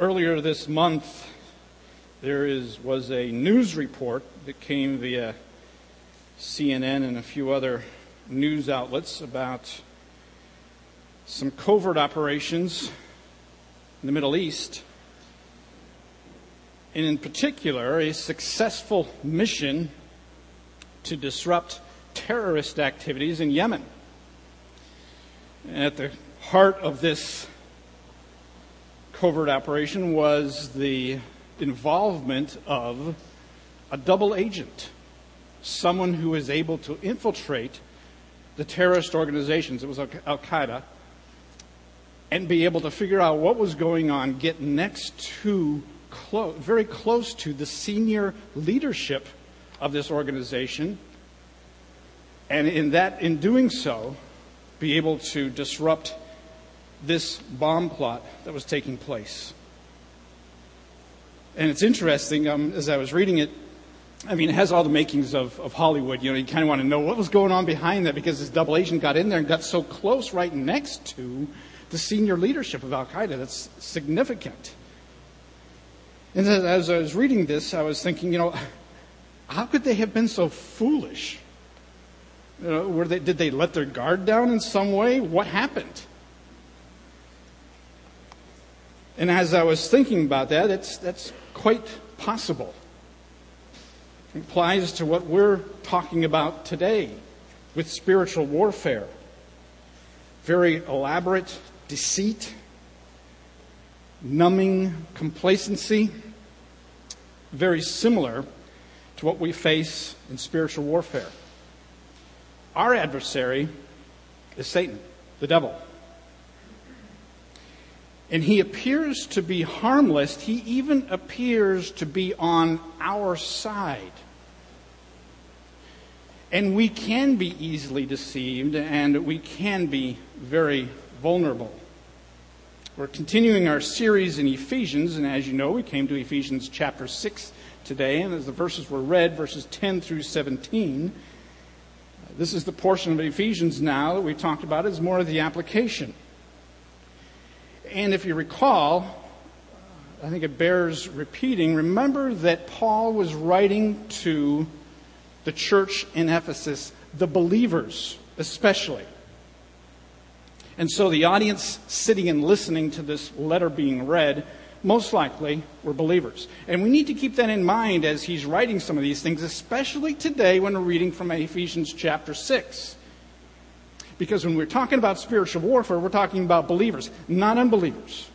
Earlier this month, there is, was a news report that came via CNN and a few other news outlets about some covert operations in the Middle East, and in particular, a successful mission to disrupt terrorist activities in Yemen. At the heart of this covert operation was the involvement of a double agent, someone who was able to infiltrate the terrorist organizations, it was Al Qaeda, and be able to figure out what was going on, get next to, close, very close to the senior leadership of this organization, and in that, in doing so, be able to disrupt this bomb plot that was taking place. And it's interesting, um, as I was reading it, I mean, it has all the makings of, of Hollywood. You know, you kind of want to know what was going on behind that because this double agent got in there and got so close right next to the senior leadership of Al Qaeda. That's significant. And as I was reading this, I was thinking, you know, how could they have been so foolish? You know, they, did they let their guard down in some way? What happened? And as I was thinking about that, it's, that's quite possible. It applies to what we're talking about today with spiritual warfare. Very elaborate deceit, numbing complacency, very similar to what we face in spiritual warfare. Our adversary is Satan, the devil. And he appears to be harmless. He even appears to be on our side. And we can be easily deceived and we can be very vulnerable. We're continuing our series in Ephesians, and as you know, we came to Ephesians chapter 6 today, and as the verses were read, verses 10 through 17, this is the portion of Ephesians now that we talked about is more of the application. And if you recall, I think it bears repeating, remember that Paul was writing to the church in Ephesus, the believers especially. And so the audience sitting and listening to this letter being read most likely were believers. And we need to keep that in mind as he's writing some of these things, especially today when we're reading from Ephesians chapter 6. Because when we're talking about spiritual warfare, we're talking about believers, not unbelievers.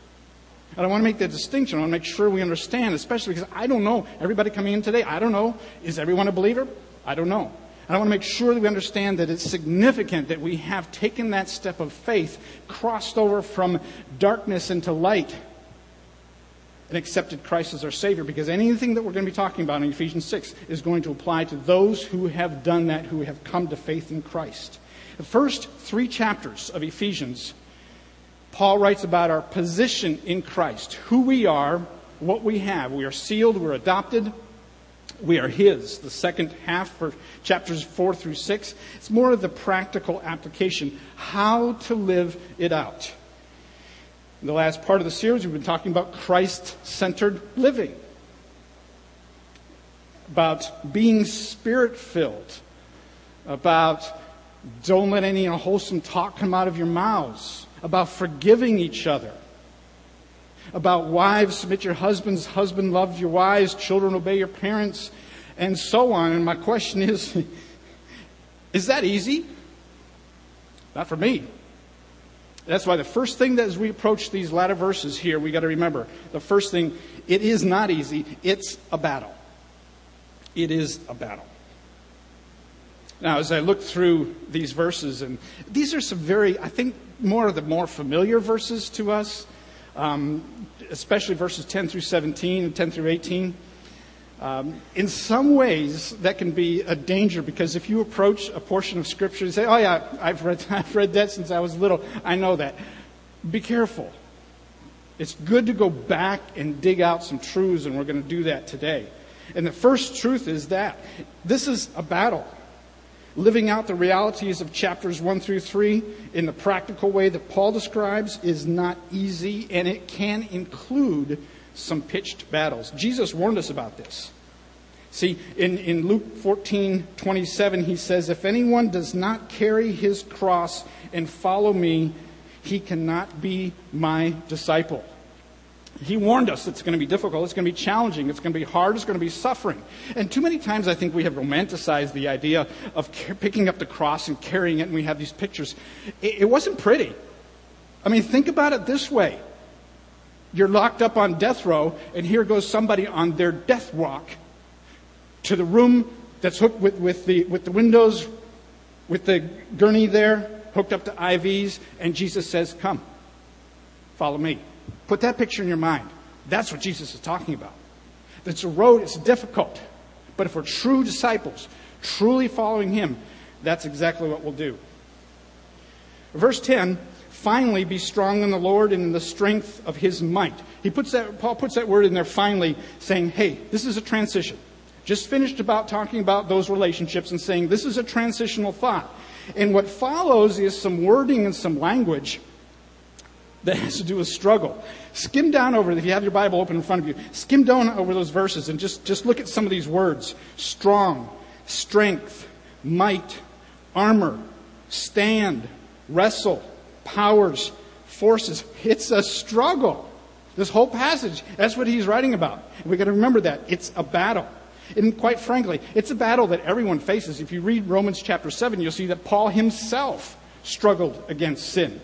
And I want to make that distinction. I want to make sure we understand, especially because I don't know. Everybody coming in today, I don't know. Is everyone a believer? I don't know. And I want to make sure that we understand that it's significant that we have taken that step of faith, crossed over from darkness into light, and accepted Christ as our Savior, because anything that we're going to be talking about in Ephesians 6 is going to apply to those who have done that, who have come to faith in Christ. The first three chapters of Ephesians, Paul writes about our position in Christ, who we are, what we have. We are sealed, we're adopted, we are His. The second half for chapters 4 through 6, it's more of the practical application, how to live it out. In the last part of the series, we've been talking about Christ centered living, about being spirit filled, about don't let any unwholesome talk come out of your mouths, about forgiving each other about wives, submit your husbands, husband love your wives, children obey your parents, and so on. And my question is, is that easy? Not for me. That's why the first thing that as we approach these latter verses here, we got to remember the first thing, it is not easy. It's a battle. It is a battle. Now, as I look through these verses, and these are some very, I think, more of the more familiar verses to us um, especially verses 10 through 17 and 10 through 18. Um, in some ways, that can be a danger because if you approach a portion of Scripture and say, "Oh yeah, I've read, I've read that since I was little. I know that," be careful. It's good to go back and dig out some truths, and we're going to do that today. And the first truth is that this is a battle. Living out the realities of chapters 1 through 3 in the practical way that Paul describes is not easy, and it can include some pitched battles. Jesus warned us about this. See, in, in Luke 14 27, he says, If anyone does not carry his cross and follow me, he cannot be my disciple. He warned us it's going to be difficult, it's going to be challenging, it's going to be hard, it's going to be suffering. And too many times I think we have romanticized the idea of picking up the cross and carrying it, and we have these pictures. It, wasn't pretty. I mean, think about it this way you're locked up on death row, and here goes somebody on their death walk to the room that's hooked with, with, the, with the windows, with the gurney there, hooked up to IVs, and Jesus says, Come, follow me. Put that picture in your mind. That's what Jesus is talking about. It's a road, it's difficult. But if we're true disciples, truly following Him, that's exactly what we'll do. Verse 10 finally be strong in the Lord and in the strength of His might. He puts that, Paul puts that word in there finally, saying, hey, this is a transition. Just finished about talking about those relationships and saying this is a transitional thought. And what follows is some wording and some language that has to do with struggle. Skim down over, if you have your Bible open in front of you, skim down over those verses and just, just look at some of these words strong, strength, might, armor, stand, wrestle, powers, forces. It's a struggle. This whole passage, that's what he's writing about. we got to remember that. It's a battle. And quite frankly, it's a battle that everyone faces. If you read Romans chapter 7, you'll see that Paul himself struggled against sin.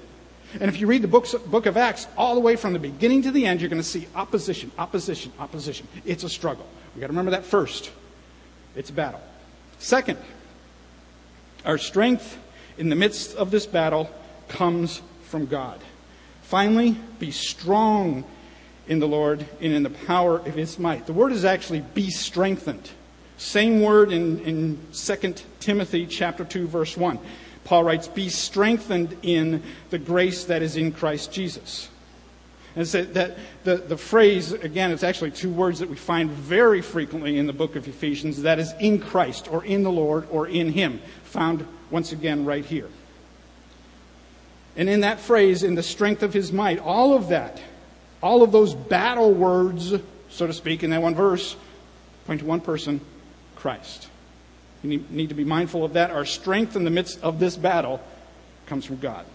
And if you read the books, book of Acts, all the way from the beginning to the end, you're going to see opposition, opposition, opposition. It's a struggle. We've got to remember that first. It's a battle. Second, our strength in the midst of this battle comes from God. Finally, be strong in the Lord and in the power of his might. The word is actually be strengthened. Same word in, in 2 Timothy chapter 2, verse 1. Paul writes, Be strengthened in the grace that is in Christ Jesus. And so that the, the phrase, again, it's actually two words that we find very frequently in the book of Ephesians. That is in Christ, or in the Lord, or in Him. Found once again right here. And in that phrase, in the strength of His might, all of that, all of those battle words, so to speak, in that one verse, point to one person Christ. You need to be mindful of that. Our strength in the midst of this battle comes from God.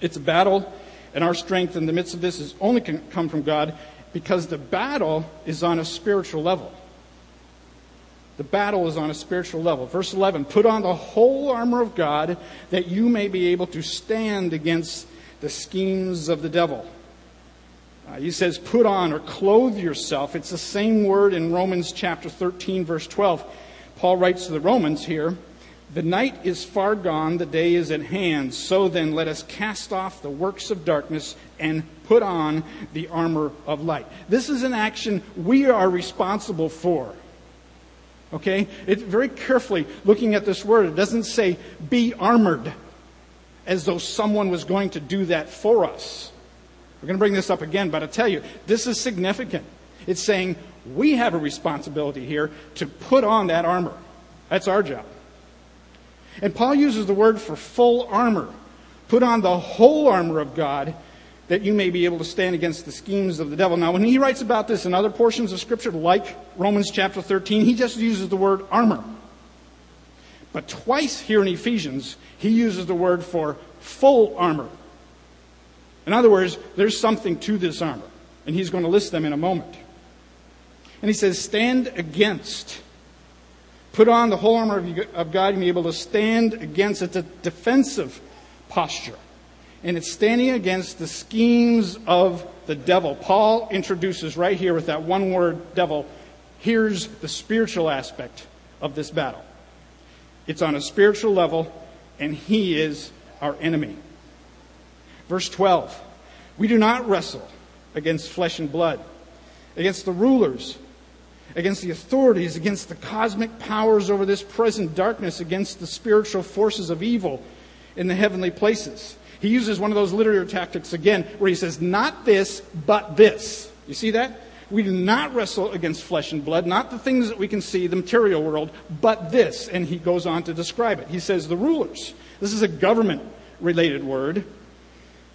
It's a battle, and our strength in the midst of this is only can come from God because the battle is on a spiritual level. The battle is on a spiritual level. Verse 11 Put on the whole armor of God that you may be able to stand against the schemes of the devil. Uh, he says, put on or clothe yourself. It's the same word in Romans chapter 13, verse 12. Paul writes to the Romans here The night is far gone, the day is at hand. So then, let us cast off the works of darkness and put on the armor of light. This is an action we are responsible for. Okay? It's very carefully looking at this word. It doesn't say be armored as though someone was going to do that for us. We're going to bring this up again, but I tell you, this is significant. It's saying we have a responsibility here to put on that armor. That's our job. And Paul uses the word for full armor. Put on the whole armor of God that you may be able to stand against the schemes of the devil. Now, when he writes about this in other portions of Scripture, like Romans chapter 13, he just uses the word armor. But twice here in Ephesians, he uses the word for full armor. In other words, there's something to this armor. And he's going to list them in a moment. And he says, stand against. Put on the whole armor of God and be able to stand against. It's a defensive posture. And it's standing against the schemes of the devil. Paul introduces right here with that one word, devil. Here's the spiritual aspect of this battle. It's on a spiritual level, and he is our enemy. Verse 12 We do not wrestle against flesh and blood, against the rulers against the authorities, against the cosmic powers over this present darkness, against the spiritual forces of evil in the heavenly places. He uses one of those literary tactics again where he says, not this, but this. You see that? We do not wrestle against flesh and blood, not the things that we can see, the material world, but this. And he goes on to describe it. He says, the rulers. This is a government related word.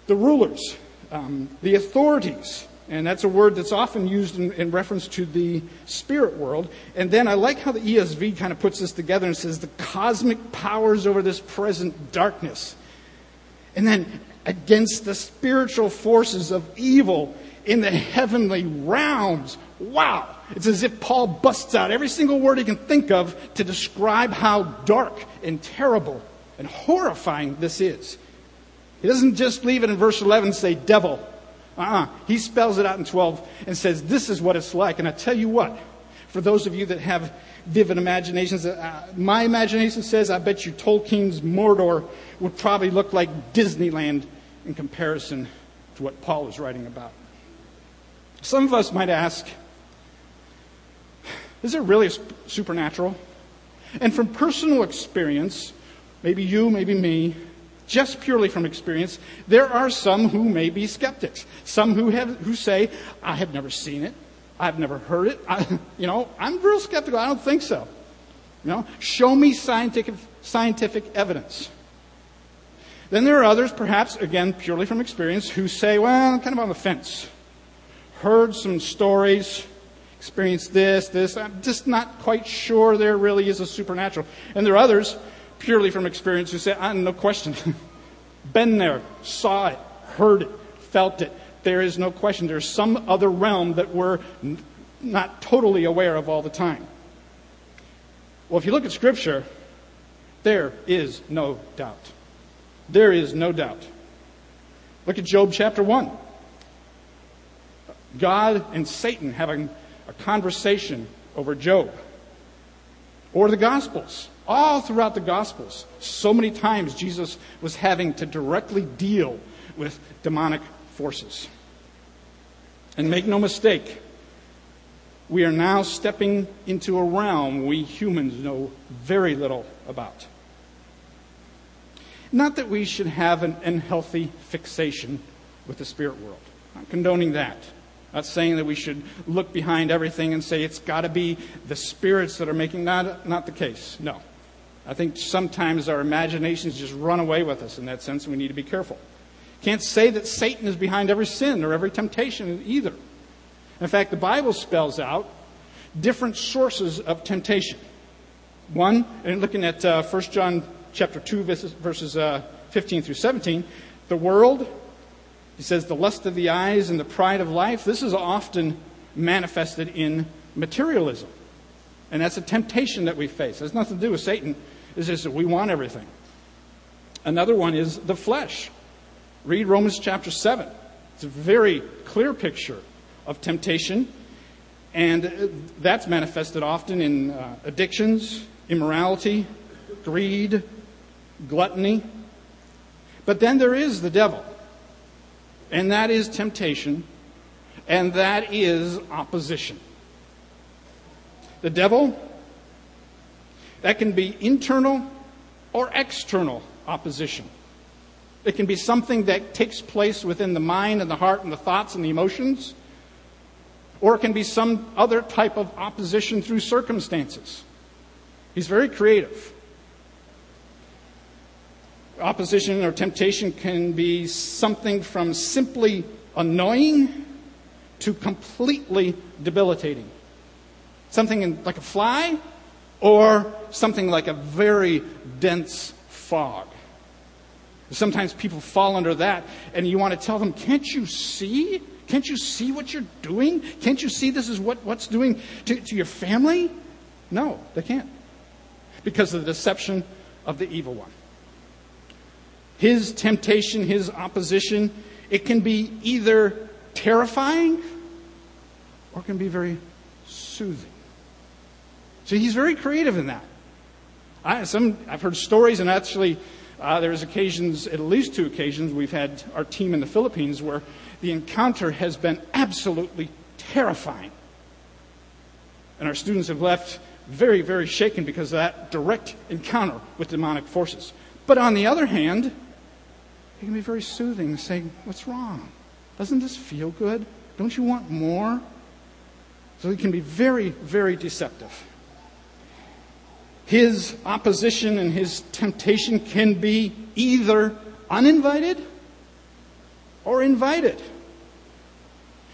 The rulers, um, the authorities, and that's a word that's often used in, in, reference to the spirit world. And then I like how the ESV kind of puts this together and says the cosmic powers over this present darkness. And then against the spiritual forces of evil in the heavenly realms. Wow. It's as if Paul busts out every single word he can think of to describe how dark and terrible and horrifying this is. He doesn't just leave it in verse 11 and say devil uh-uh. He spells it out in 12 and says, This is what it's like. And I tell you what, for those of you that have vivid imaginations, uh, my imagination says, I bet you Tolkien's Mordor would probably look like Disneyland in comparison to what Paul is writing about. Some of us might ask, is it really supernatural? And from personal experience, maybe you, maybe me, just purely from experience, there are some who may be skeptics. Some who, have, who say, I have never seen it. I've never heard it. I, you know, I'm real skeptical. I don't think so. You know, show me scientific, scientific evidence. Then there are others, perhaps, again, purely from experience, who say, well, I'm kind of on the fence. Heard some stories, experienced this, this. I'm just not quite sure there really is a supernatural. And there are others purely from experience who say, ah, no question. Been there, saw it, heard it, felt it. There is no question. There's some other realm that we're not totally aware of all the time. Well, if you look at Scripture, there is no doubt. There is no doubt. Look at Job chapter 1. God and Satan having a conversation over Job. Or the Gospels all throughout the Gospels, so many times Jesus was having to directly deal with demonic forces. And make no mistake, we are now stepping into a realm we humans know very little about. Not that we should have an unhealthy fixation with the spirit world. I'm condoning that. Not saying that we should look behind everything and say it's got to be the spirits that are making not not the case. No. I think sometimes our imaginations just run away with us in that sense, and we need to be careful. Can't say that Satan is behind every sin or every temptation either. In fact, the Bible spells out different sources of temptation. One, and looking at uh, 1 John chapter 2, verses, verses uh, 15 through 17, the world, he says, the lust of the eyes and the pride of life, this is often manifested in materialism. And that's a temptation that we face. It has nothing to do with Satan. It's just that we want everything. Another one is the flesh. Read Romans chapter 7. It's a very clear picture of temptation. And that's manifested often in uh, addictions, immorality, greed, gluttony. But then there is the devil. And that is temptation. And that is opposition. The devil, that can be internal or external opposition. It can be something that takes place within the mind and the heart and the thoughts and the emotions, or it can be some other type of opposition through circumstances. He's very creative. Opposition or temptation can be something from simply annoying to completely debilitating. Something in, like a fly or something like a very dense fog. Sometimes people fall under that, and you want to tell them, Can't you see? Can't you see what you're doing? Can't you see this is what, what's doing to, to your family? No, they can't. Because of the deception of the evil one. His temptation, his opposition, it can be either terrifying or it can be very soothing. So he's very creative in that. I, some, I've heard stories, and actually, uh, there's occasions, at least two occasions, we've had our team in the Philippines where the encounter has been absolutely terrifying. And our students have left very, very shaken because of that direct encounter with demonic forces. But on the other hand, it can be very soothing, saying, What's wrong? Doesn't this feel good? Don't you want more? So he can be very, very deceptive. His opposition and his temptation can be either uninvited or invited.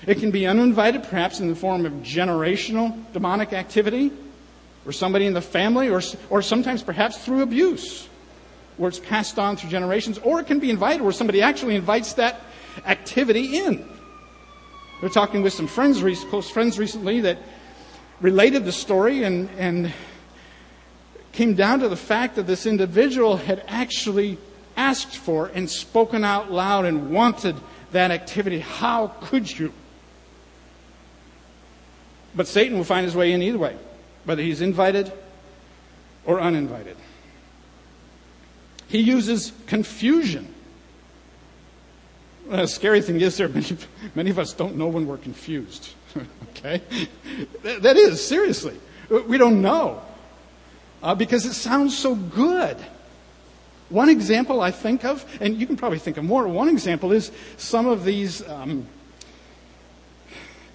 It can be uninvited, perhaps in the form of generational demonic activity, or somebody in the family, or, or sometimes perhaps through abuse, where it's passed on through generations, or it can be invited where somebody actually invites that activity in. We're talking with some friends, close friends recently that related the story and, and came down to the fact that this individual had actually asked for and spoken out loud and wanted that activity. How could you? But Satan will find his way in either way, whether he's invited or uninvited. He uses confusion. the scary thing is, there many, many of us don't know when we're confused. okay, that, that is seriously. We don't know uh, because it sounds so good. One example I think of, and you can probably think of more, one example is some of these um,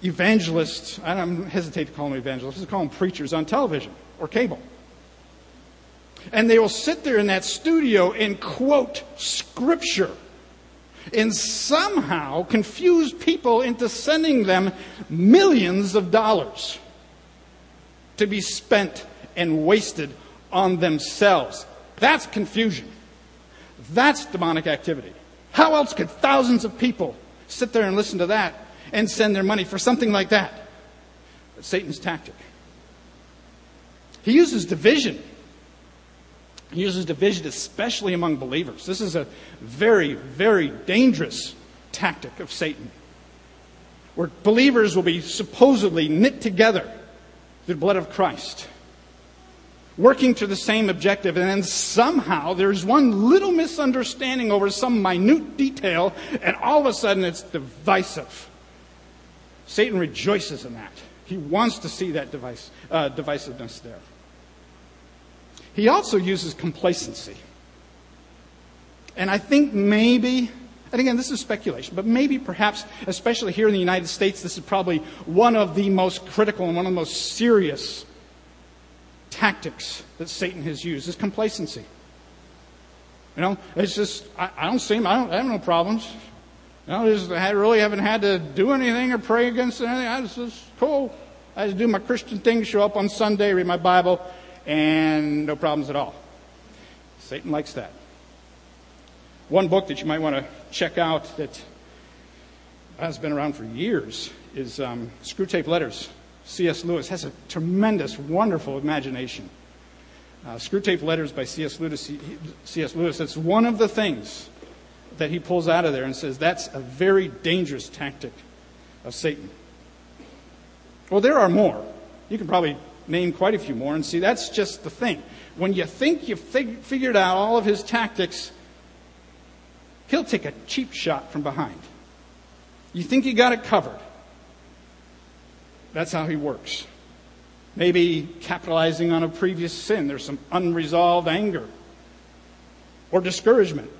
evangelists, I don't hesitate to call them evangelists, I call them preachers on television or cable. And they will sit there in that studio and quote scripture and somehow confuse people into sending them millions of dollars to be spent and wasted on themselves. That's confusion. That's demonic activity. How else could thousands of people sit there and listen to that and send their money for something like that? That's Satan's tactic. He uses division. He uses division, especially among believers. This is a very, very dangerous tactic of Satan, where believers will be supposedly knit together through the blood of Christ working to the same objective, and then somehow there's one little misunderstanding over some minute detail, and all of a sudden it's divisive. Satan rejoices in that. He wants to see that device, uh, divisiveness there. He also uses complacency. And I think maybe, and again, this is speculation, but maybe perhaps, especially here in the United States, this is probably one of the most critical and one of the most serious tactics that Satan has used is complacency. You know, it's just, I, I don't see him, I, don't, I have no problems. You know, just, I really haven't had to do anything or pray against anything. I just, cool. I just do my Christian thing, show up on Sunday, read my Bible, and no problems at all. Satan likes that. One book that you might want to check out that has been around for years is um, Screwtape Letters C.S. Lewis has a tremendous, wonderful imagination. Uh, Screwtape Letters by C.S. Lewis, C.S. Lewis, that's one of the things that he pulls out of there and says that's a very dangerous tactic of Satan. Well, there are more. You can probably name quite a few more and see that's just the thing. When you think you've fig- figured out all of his tactics, he'll take a cheap shot from behind. You think you got it covered. That's how he works. Maybe capitalizing on a previous sin. There's some unresolved anger or discouragement.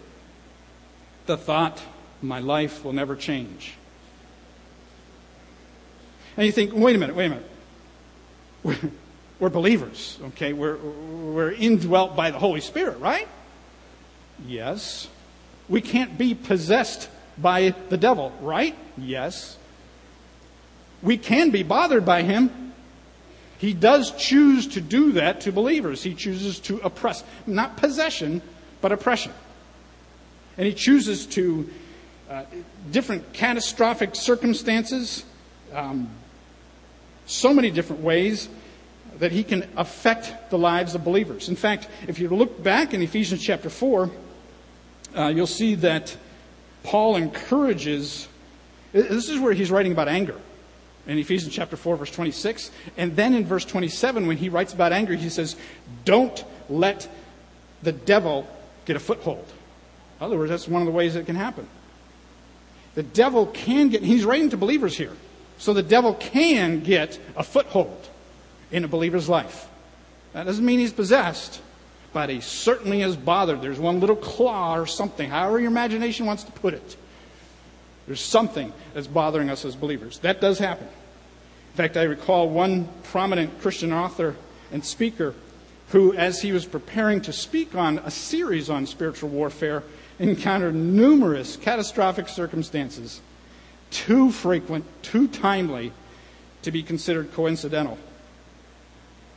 The thought, my life will never change. And you think, wait a minute, wait a minute. We're, we're believers, okay? We're, we're indwelt by the Holy Spirit, right? Yes. We can't be possessed by the devil, right? Yes we can be bothered by him. He does choose to do that to believers. He chooses to oppress, not possession, but oppression. And he chooses to, uh, different catastrophic circumstances, um, so many different ways that he can affect the lives of believers. In fact, if you look back in Ephesians chapter 4, uh, you'll see that Paul encourages, this is where he's writing about anger in Ephesians chapter 4, verse 26. And then in verse 27, when he writes about anger, he says, Don't let the devil get a foothold. In other words, that's one of the ways it can happen. The devil can get, he's writing to believers here. So the devil can get a foothold in a believer's life. That doesn't mean he's possessed, but he certainly is bothered. There's one little claw or something, however your imagination wants to put it. There's something that's bothering us as believers. That does happen. In fact, I recall one prominent Christian author and speaker who, as he was preparing to speak on a series on spiritual warfare, encountered numerous catastrophic circumstances, too frequent, too timely to be considered coincidental.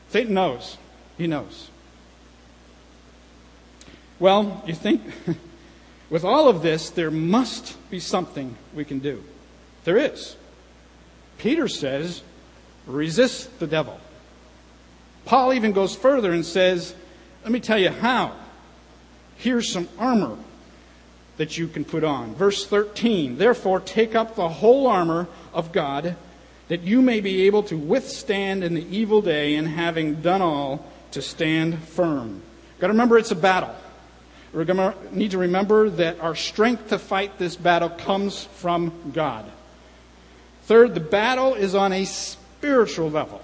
Satan knows. He knows. Well, you think, with all of this, there must be something we can do. There is. Peter says, resist the devil. Paul even goes further and says, let me tell you how. Here's some armor that you can put on. Verse 13, therefore take up the whole armor of God that you may be able to withstand in the evil day and having done all to stand firm. Got to remember it's a battle. We need to remember that our strength to fight this battle comes from God. Third, the battle is on a spiritual level.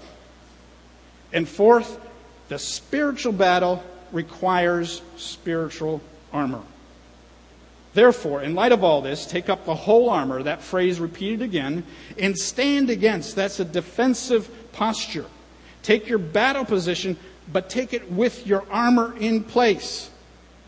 And fourth, the spiritual battle requires spiritual armor. Therefore, in light of all this, take up the whole armor, that phrase repeated again, and stand against. That's a defensive posture. Take your battle position, but take it with your armor in place.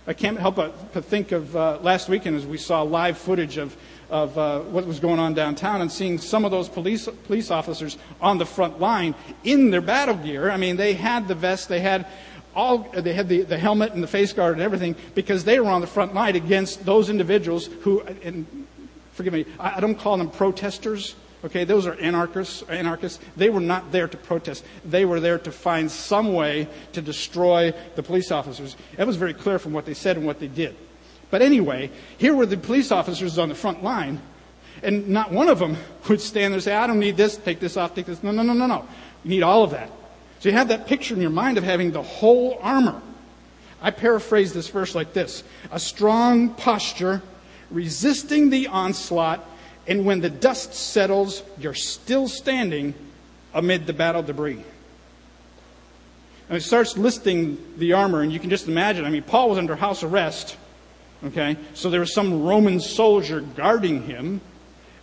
I can't help but think of uh, last weekend as we saw live footage of, of uh, what was going on downtown and seeing some of those police, police officers on the front line in their battle gear. I mean, they had the vest, they had all, they had the, the helmet and the face guard and everything because they were on the front line against those individuals who, and forgive me, I, I don't call them protesters. Okay, those are anarchists, anarchists. They were not there to protest. They were there to find some way to destroy the police officers. That was very clear from what they said and what they did. But anyway, here were the police officers on the front line, and not one of them would stand there and say, I don't need this, take this off, take this. No, no, no, no, no. You need all of that. So you have that picture in your mind of having the whole armor. I paraphrase this verse like this a strong posture, resisting the onslaught, and when the dust settles, you're still standing amid the battle debris. And it starts listing the armor, and you can just imagine. I mean, Paul was under house arrest, okay? So there was some Roman soldier guarding him,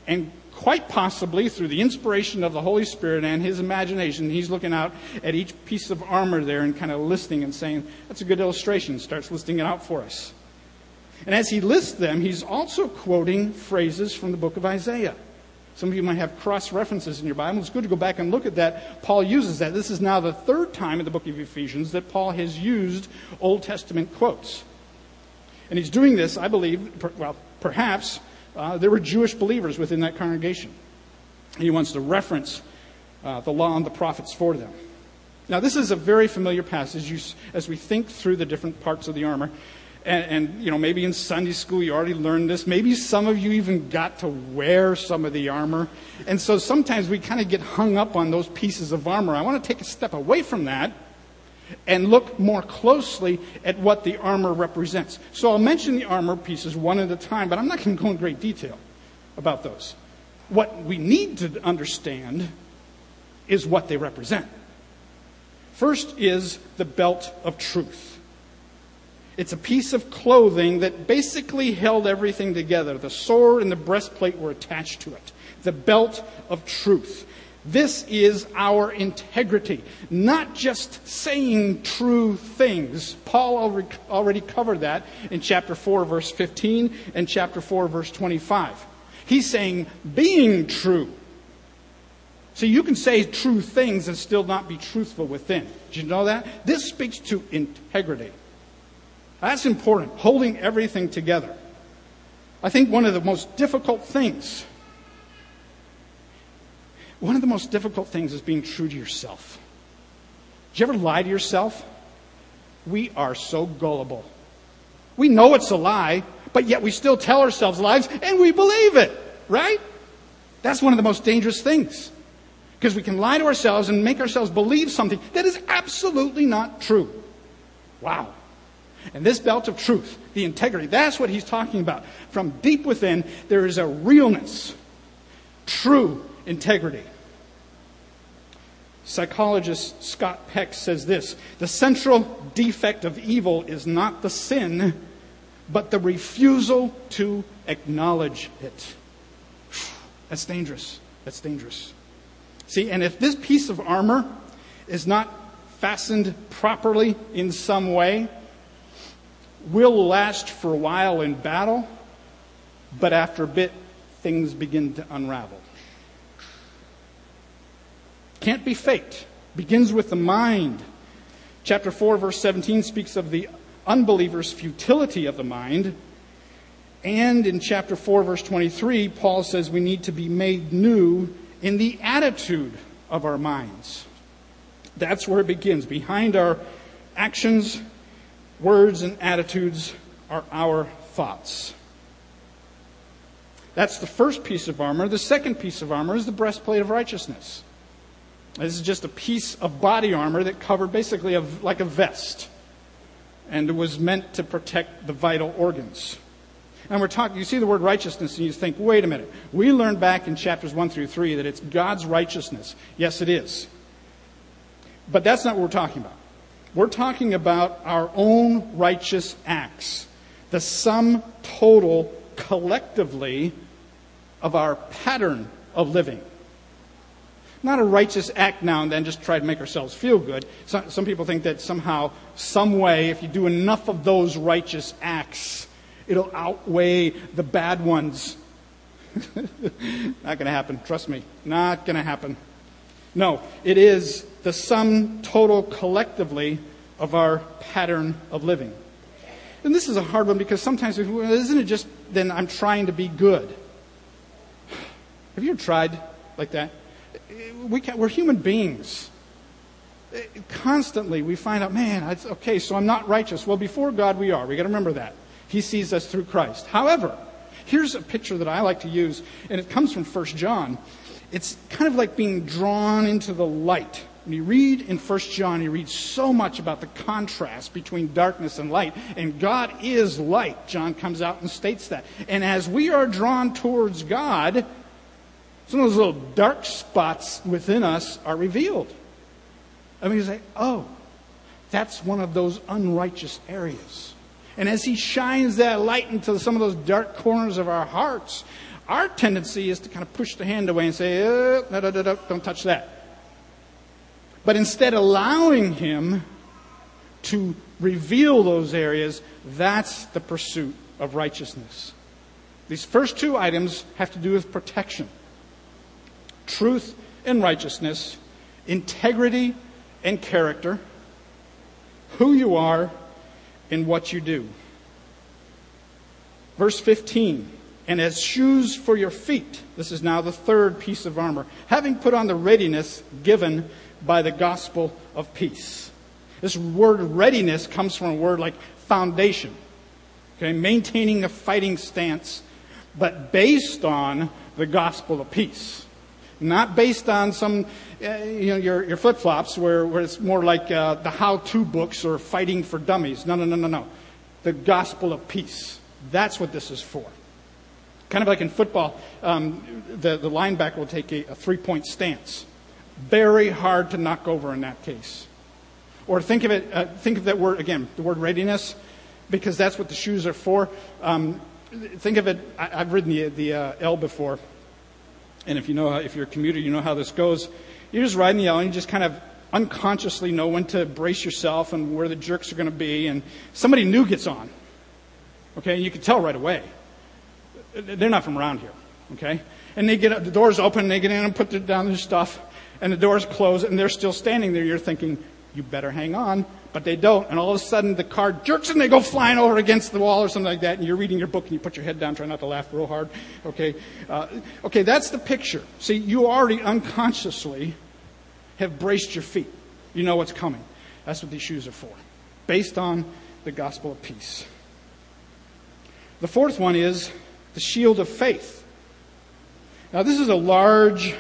and quite possibly through the inspiration of the Holy Spirit and his imagination, he's looking out at each piece of armor there and kind of listing and saying, that's a good illustration. Starts listing it out for us. And as he lists them, he's also quoting phrases from the book of Isaiah. Some of you might have cross references in your Bible. It's good to go back and look at that. Paul uses that. This is now the third time in the book of Ephesians that Paul has used Old Testament quotes. And he's doing this, I believe, well, perhaps uh, there were Jewish believers within that congregation. He wants to reference uh, the law and the prophets for them. Now, this is a very familiar passage as we think through the different parts of the armor. And, and, you know, maybe in Sunday school you already learned this. Maybe some of you even got to wear some of the armor. And so sometimes we kind of get hung up on those pieces of armor. I want to take a step away from that and look more closely at what the armor represents. So I'll mention the armor pieces one at a time, but I'm not going to go in great detail about those. What we need to understand is what they represent. First is the belt of truth. It's a piece of clothing that basically held everything together. The sword and the breastplate were attached to it. The belt of truth. This is our integrity, not just saying true things. Paul already covered that in chapter 4, verse 15, and chapter 4, verse 25. He's saying being true. So you can say true things and still not be truthful within. Did you know that? This speaks to integrity. That's important, holding everything together. I think one of the most difficult things one of the most difficult things is being true to yourself. Do you ever lie to yourself? We are so gullible. We know it's a lie, but yet we still tell ourselves lies and we believe it, right? That's one of the most dangerous things. Because we can lie to ourselves and make ourselves believe something that is absolutely not true. Wow. And this belt of truth, the integrity, that's what he's talking about. From deep within, there is a realness, true integrity. Psychologist Scott Peck says this The central defect of evil is not the sin, but the refusal to acknowledge it. That's dangerous. That's dangerous. See, and if this piece of armor is not fastened properly in some way, will last for a while in battle, but after a bit, things begin to unravel. Can't be faked. Begins with the mind. Chapter 4, verse 17 speaks of the unbeliever's futility of the mind. And in chapter 4, verse 23, Paul says we need to be made new in the attitude of our minds. That's where it begins. Behind our actions, words, and attitudes are our thoughts. That's the first piece of armor. The second piece of armor is the breastplate of righteousness. This is just a piece of body armor that covered basically a, like a vest. And was meant to protect the vital organs. And we're talking, you see the word righteousness and you think, wait a minute. We learned back in chapters 1 through 3 that it's God's righteousness. Yes, it is. But that's not what we're talking about. We're talking about our own righteous acts. The sum total collectively of our pattern of living. Not a righteous act now and then just try to make ourselves feel good. Some, some people think that somehow, some way, if you do enough of those righteous acts, it'll outweigh the bad ones. Not going to happen. Trust me. Not going to happen. No, it is the sum total collectively of our pattern of living. And this is a hard one because sometimes, isn't it just then I'm trying to be good? Have you ever tried like that? We we're human beings. Constantly we find out, man, okay, so I'm not righteous. Well, before God we are. We got to remember that. He sees us through Christ. However, here's a picture that I like to use, and it comes from 1 John. It's kind of like being drawn into the light. When you read in 1 John, you read so much about the contrast between darkness and light. And God is light. John comes out and states that. And as we are drawn towards God, some of those little dark spots within us are revealed. Mean, you say, oh, that's one of those unrighteous areas. And as He shines that light into some of those dark corners of our hearts, our tendency is to kind of push the hand away and say, oh, no, no, don't touch that. But instead allowing Him to reveal those areas, that's the pursuit of righteousness. These first two items have to do with protection truth and righteousness, integrity and character, who you are, and what you do. Verse 15, and as shoes for your feet, this is now the third piece of armor, having put on the readiness given by the gospel of peace. This word readiness comes from a word like foundation. Okay, maintaining a fighting stance, but based on the gospel of peace. Not based on some, uh, you know, your, your flip flops where, where it's more like uh, the how to books or fighting for dummies. No, no, no, no, no. The gospel of peace. That's what this is for. Kind of like in football, um, the, the linebacker will take a, a three point stance. Very hard to knock over in that case. Or think of it, uh, think of that word again, the word readiness, because that's what the shoes are for. Um, think of it. I, have ridden the, the uh, L before, and if you know, if you're a commuter, you know how this goes. You're just riding the L, and you just kind of unconsciously know when to brace yourself and where the jerks are going to be, and somebody new gets on. Okay, you can tell right away. They're not from around here. Okay, and they get up, the doors open, they get in and put down their stuff and the doors close and they're still standing there. You're thinking, you better hang on. But they don't. And all of a sudden the car jerks and they go flying over against the wall or something like that. And you're reading your book and you put your head down, try not to laugh real hard. Okay. Uh, okay, that's the picture. See, you already unconsciously have braced your feet. You know what's coming. That's what these shoes are for. Based on the gospel of peace. The fourth one is the shield of faith. Now, this is a large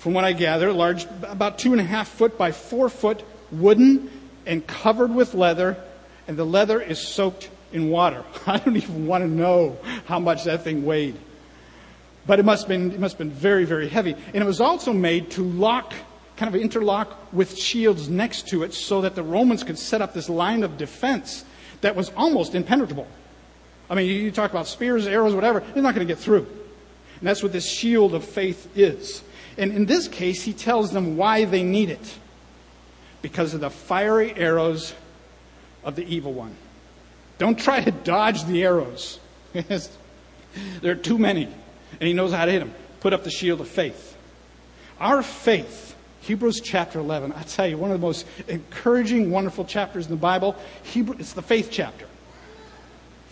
from what I gather, large, about two and a half foot by four foot, wooden and covered with leather, and the leather is soaked in water. I don't even want to know how much that thing weighed. But it must have been, it must have been very, very heavy. And it was also made to lock, kind of interlock with shields next to it so that the Romans could set up this line of defense that was almost impenetrable. I mean, you talk about spears, arrows, whatever, they're not going to get through. And that's what this shield of faith is. And in this case, he tells them why they need it because of the fiery arrows of the evil one. Don't try to dodge the arrows. there are too many, and he knows how to hit them. Put up the shield of faith. Our faith, Hebrews chapter 11, I tell you, one of the most encouraging, wonderful chapters in the Bible. Hebrew, it's the faith chapter.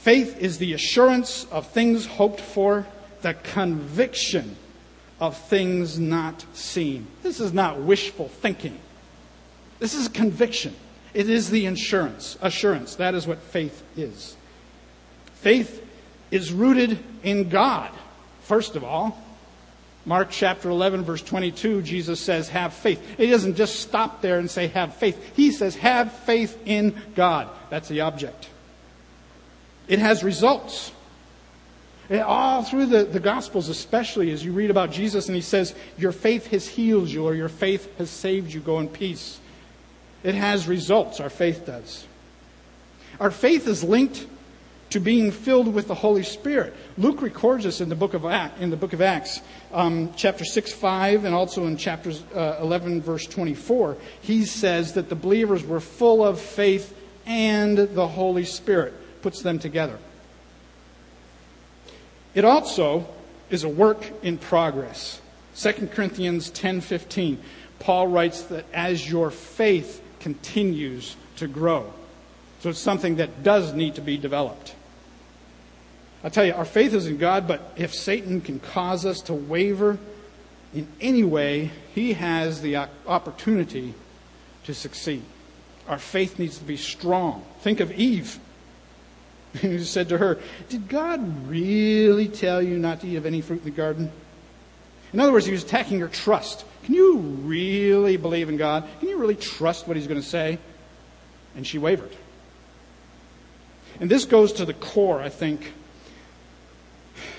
Faith is the assurance of things hoped for, the conviction of things not seen. This is not wishful thinking. This is conviction. It is the insurance, assurance. That is what faith is. Faith is rooted in God, first of all. Mark chapter 11, verse 22, Jesus says, Have faith. He doesn't just stop there and say, Have faith. He says, Have faith in God. That's the object. It has results. And all through the, the Gospels, especially as you read about Jesus and he says, Your faith has healed you or your faith has saved you, go in peace. It has results, our faith does. Our faith is linked to being filled with the Holy Spirit. Luke records this in the book of, Acts, in the book of Acts, um, chapter 6, 5, and also in chapter uh, 11, verse 24. He says that the believers were full of faith and the Holy Spirit, puts them together. It also is a work in progress. 2 Corinthians 10:15. Paul writes that as your faith continues to grow. So it's something that does need to be developed. I tell you, our faith is in God, but if Satan can cause us to waver in any way, he has the opportunity to succeed. Our faith needs to be strong. Think of Eve. he said to her, Did God really tell you not to eat of any fruit in the garden? In other words, he was attacking her trust. Can you really believe in God? Can you really trust what he's going to say? And she wavered. And this goes to the core, I think,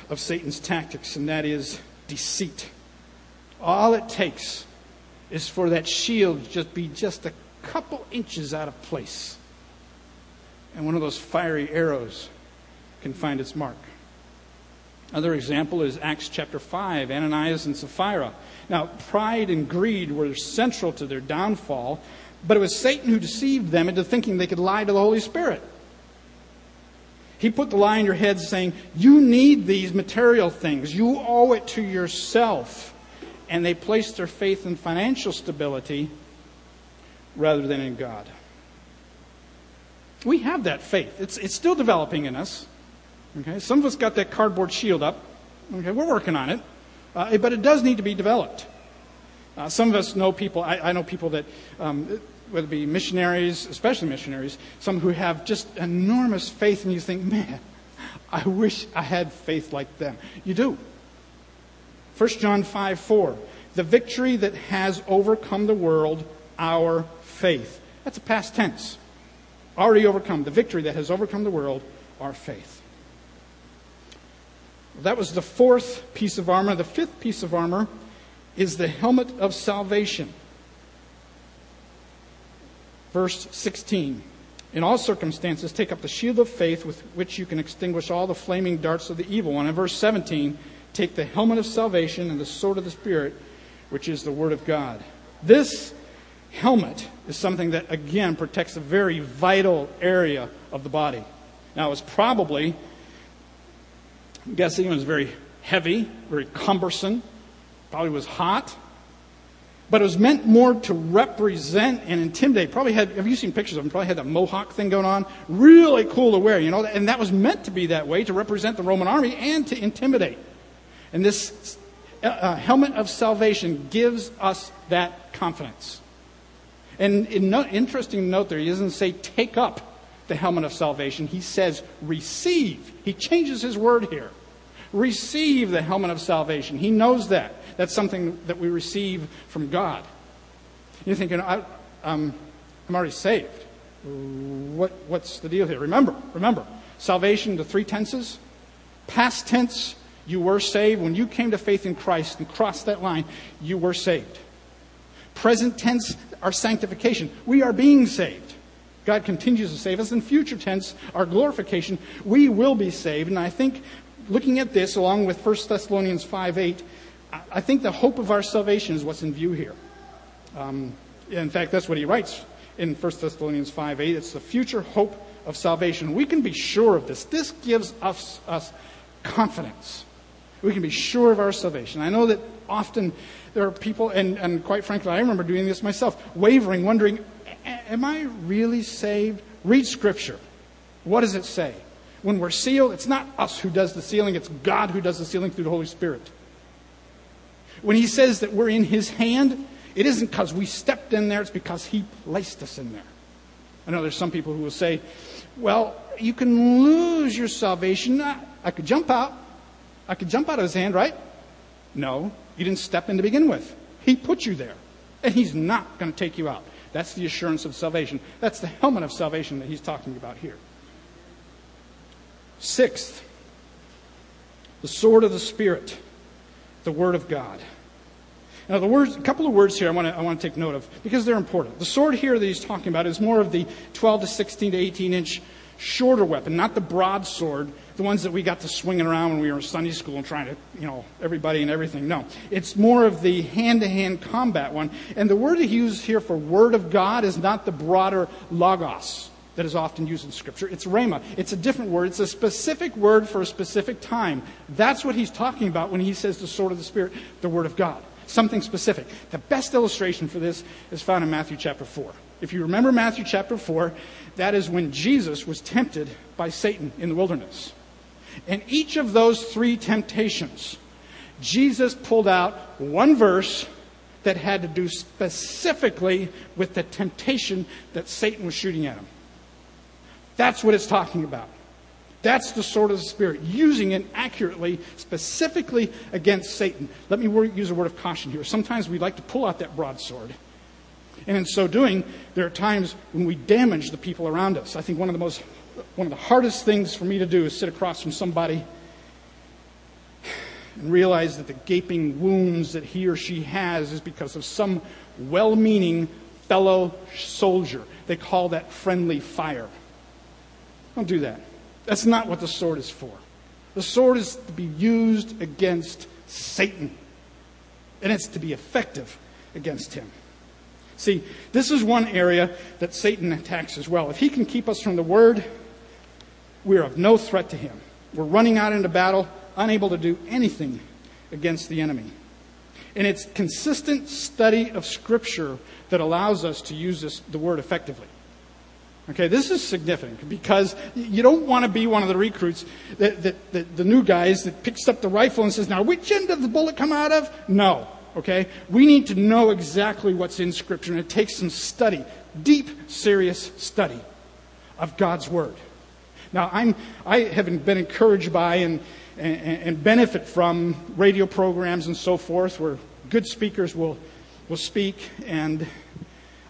of Satan's tactics, and that is deceit. All it takes is for that shield to just be just a couple inches out of place and one of those fiery arrows can find its mark. Another example is Acts chapter 5, Ananias and Sapphira. Now, pride and greed were central to their downfall, but it was Satan who deceived them into thinking they could lie to the Holy Spirit. He put the lie in your head saying, You need these material things. You owe it to yourself. And they placed their faith in financial stability rather than in God. We have that faith. It's, it's still developing in us. Okay? Some of us got that cardboard shield up. Okay? We're working on it. Uh, but it does need to be developed. Uh, some of us know people, I, I know people that, um, whether it be missionaries, especially missionaries, some who have just enormous faith, and you think, man, I wish I had faith like them. You do. 1 John 5 4. The victory that has overcome the world, our faith. That's a past tense already overcome, the victory that has overcome the world, our faith. That was the fourth piece of armor. The fifth piece of armor is the helmet of salvation. Verse 16. In all circumstances, take up the shield of faith with which you can extinguish all the flaming darts of the evil one. In verse 17, take the helmet of salvation and the sword of the Spirit, which is the Word of God. This helmet is something that, again, protects a very vital area of the body. Now, it was probably, I'm guessing it was very heavy, very cumbersome, probably was hot, but it was meant more to represent and intimidate. Probably had, have you seen pictures of him? Probably had that mohawk thing going on. Really cool to wear, you know, and that was meant to be that way to represent the Roman army and to intimidate. And this uh, uh helmet of salvation gives us that confidence. And interesting to note there, he doesn't say take up the helmet of salvation. He says receive. He changes his word here. Receive the helmet of salvation. He knows that. That's something that we receive from God. You're thinking, I, um, I'm already saved. What, what's the deal here? Remember, remember, salvation, the three tenses. Past tense, you were saved. When you came to faith in Christ and crossed that line, you were saved. Present tense, our sanctification. We are being saved. God continues to save us. In future tense, our glorification, we will be saved. And I think looking at this along with 1 Thessalonians 5 8, I think the hope of our salvation is what's in view here. Um, in fact, that's what he writes in 1 Thessalonians 5 8. It's the future hope of salvation. We can be sure of this. This gives us, us confidence. We can be sure of our salvation. I know that often there are people, and, and quite frankly, I remember doing this myself, wavering, wondering, am I really saved? Read Scripture. What does it say? When we're sealed, it's not us who does the sealing, it's God who does the sealing through the Holy Spirit. When He says that we're in His hand, it isn't because we stepped in there, it's because He placed us in there. I know there's some people who will say, well, you can lose your salvation. I could jump out. I could jump out of His hand, right? No, you didn't step in to begin with. He put you there, and He's not going to take you out. That's the assurance of salvation. That's the helmet of salvation that He's talking about here. Sixth, the sword of the Spirit, the Word of God. Now, the words, a couple of words here I want, to, I want to take note of because they're important. The sword here that he's talking about is more of the 12 to 16 to 18 inch shorter weapon, not the broadsword, the ones that we got to swinging around when we were in Sunday school and trying to, you know, everybody and everything. No, it's more of the hand to hand combat one. And the word he uses here for word of God is not the broader logos that is often used in Scripture. It's rhema. It's a different word. It's a specific word for a specific time. That's what he's talking about when he says the sword of the Spirit, the word of God. Something specific. The best illustration for this is found in Matthew chapter 4. If you remember Matthew chapter 4, that is when Jesus was tempted by Satan in the wilderness. And each of those three temptations, Jesus pulled out one verse that had to do specifically with the temptation that Satan was shooting at him. That's what it's talking about. That's the sword of the Spirit, using it accurately, specifically against Satan. Let me use a word of caution here. Sometimes we like to pull out that broadsword. And in so doing, there are times when we damage the people around us. I think one of the most, one of the hardest things for me to do is sit across from somebody and realize that the gaping wounds that he or she has is because of some well meaning fellow soldier. They call that friendly fire. Don't do that. That's not what the sword is for. The sword is to be used against Satan, and it's to be effective against him. See, this is one area that Satan attacks as well. If he can keep us from the word, we're of no threat to him. We're running out into battle, unable to do anything against the enemy. And it's consistent study of Scripture that allows us to use this, the word effectively. Okay, this is significant because you don't want to be one of the recruits, that, that, that, the new guys that picks up the rifle and says, now which end did the bullet come out of? No. Okay? We need to know exactly what's in Scripture, and it takes some study, deep, serious study of God's Word. Now, I'm, I have been encouraged by and, and, and benefit from radio programs and so forth where good speakers will, will speak and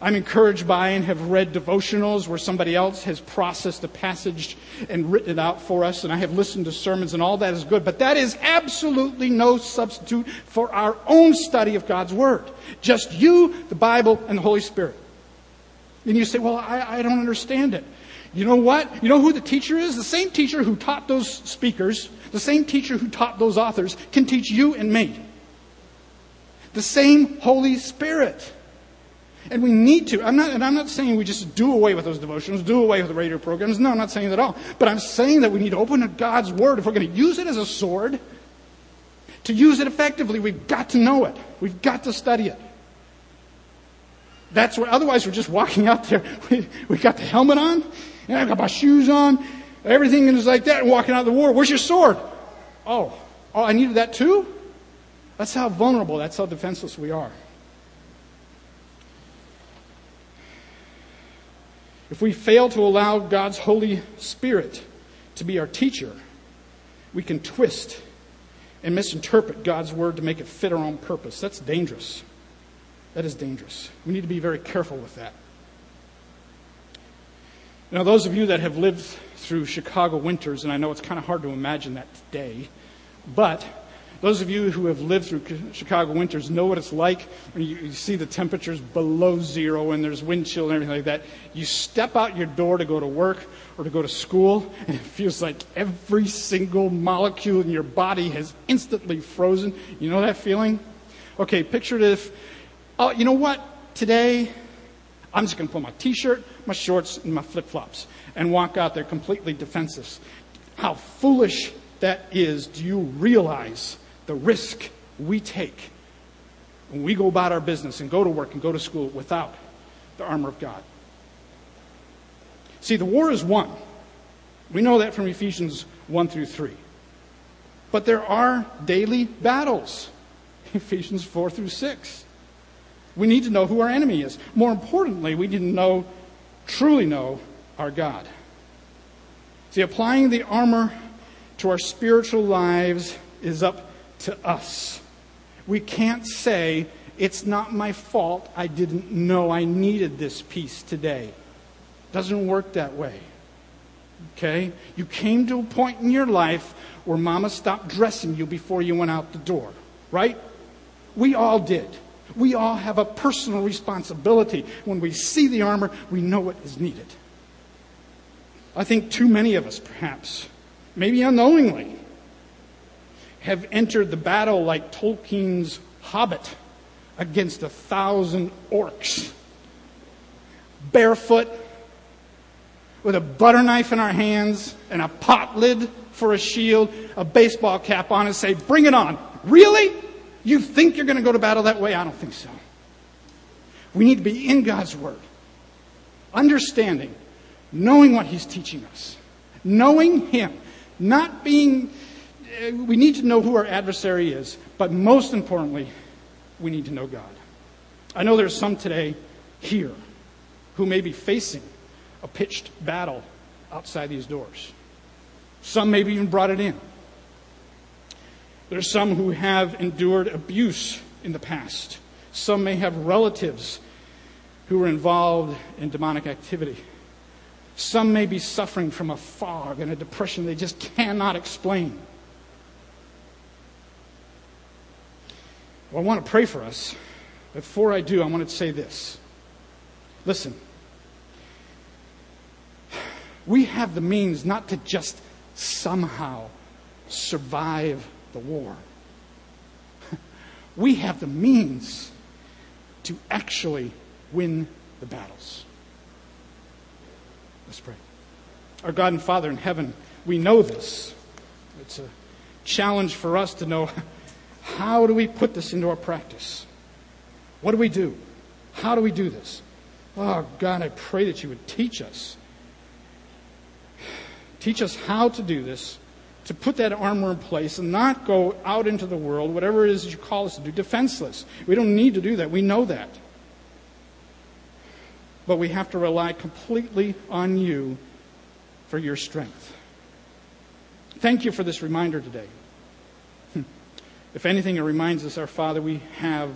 I'm encouraged by and have read devotionals where somebody else has processed a passage and written it out for us, and I have listened to sermons, and all that is good. But that is absolutely no substitute for our own study of God's Word. Just you, the Bible, and the Holy Spirit. And you say, Well, I, I don't understand it. You know what? You know who the teacher is? The same teacher who taught those speakers, the same teacher who taught those authors, can teach you and me. The same Holy Spirit. And we need to. I'm not, and I'm not saying we just do away with those devotions, do away with the radio programs. No, I'm not saying that at all. But I'm saying that we need to open up God's Word. If we're going to use it as a sword, to use it effectively, we've got to know it. We've got to study it. That's where, otherwise we're just walking out there. We, we got the helmet on, and I've got my shoes on, everything is like that, and walking out of the war. Where's your sword? Oh, oh, I needed that too? That's how vulnerable, that's how defenseless we are. If we fail to allow God's Holy Spirit to be our teacher, we can twist and misinterpret God's Word to make it fit our own purpose. That's dangerous. That is dangerous. We need to be very careful with that. Now, those of you that have lived through Chicago winters, and I know it's kind of hard to imagine that today, but Those of you who have lived through Chicago winters know what it's like when you, you, see the temperatures below zero and there's wind chill and everything like that. You step out your door to go to work or to go to school, and it feels like every single molecule in your body has instantly frozen. You know that feeling? Okay, picture it if, oh, you know what? Today, I'm just going to put my t shirt, my shorts, and my flip flops and walk out there completely defenseless. How foolish that is. Do you realize the risk we take when we go about our business and go to work and go to school without the armor of God? See, the war is won. We know that from Ephesians 1 through 3. But there are daily battles. Ephesians 4 through 6. We need to know who our enemy is. More importantly, we need to know, truly know, our God. See, applying the armor to our spiritual lives is up to us. We can't say, it's not my fault. I didn't know I needed this piece today. Doesn't work that way. Okay? You came to a point in your life where mama stopped dressing you before you went out the door, right? We all did. We all have a personal responsibility. When we see the armor, we know what is needed. I think too many of us, perhaps, maybe unknowingly, have entered the battle like Tolkien's Hobbit against a thousand orcs. Barefoot, with a butter knife in our hands and a pot lid for a shield, a baseball cap on, and say, Bring it on. Really? You think you're going to go to battle that way? I don't think so. We need to be in God's Word, understanding, knowing what He's teaching us, knowing Him, not being. Uh, we need to know who our adversary is, but most importantly, we need to know God. I know there's some today here who may be facing a pitched battle outside these doors. Some maybe even brought it in. There's some who have endured abuse in the past. Some may have relatives who are involved in demonic activity. Some may be suffering from a fog and a depression they just cannot explain. Well, I want to pray for us. Before I do, I want to say this. Listen, we have the means not to just somehow survive the war. We have the means to actually win the battles. Let's pray. Our God and Father in heaven, we know this. It's a challenge for us to know how do we put this into our practice? What do we do? How do we do this? Oh, God, I pray that you would teach us Teach us how to do this, to put that armor in place and not go out into the world, whatever it is you call us to do, defenseless. We don't need to do that. We know that. But we have to rely completely on you for your strength. Thank you for this reminder today. Hmm. If anything, it reminds us, our Father, we have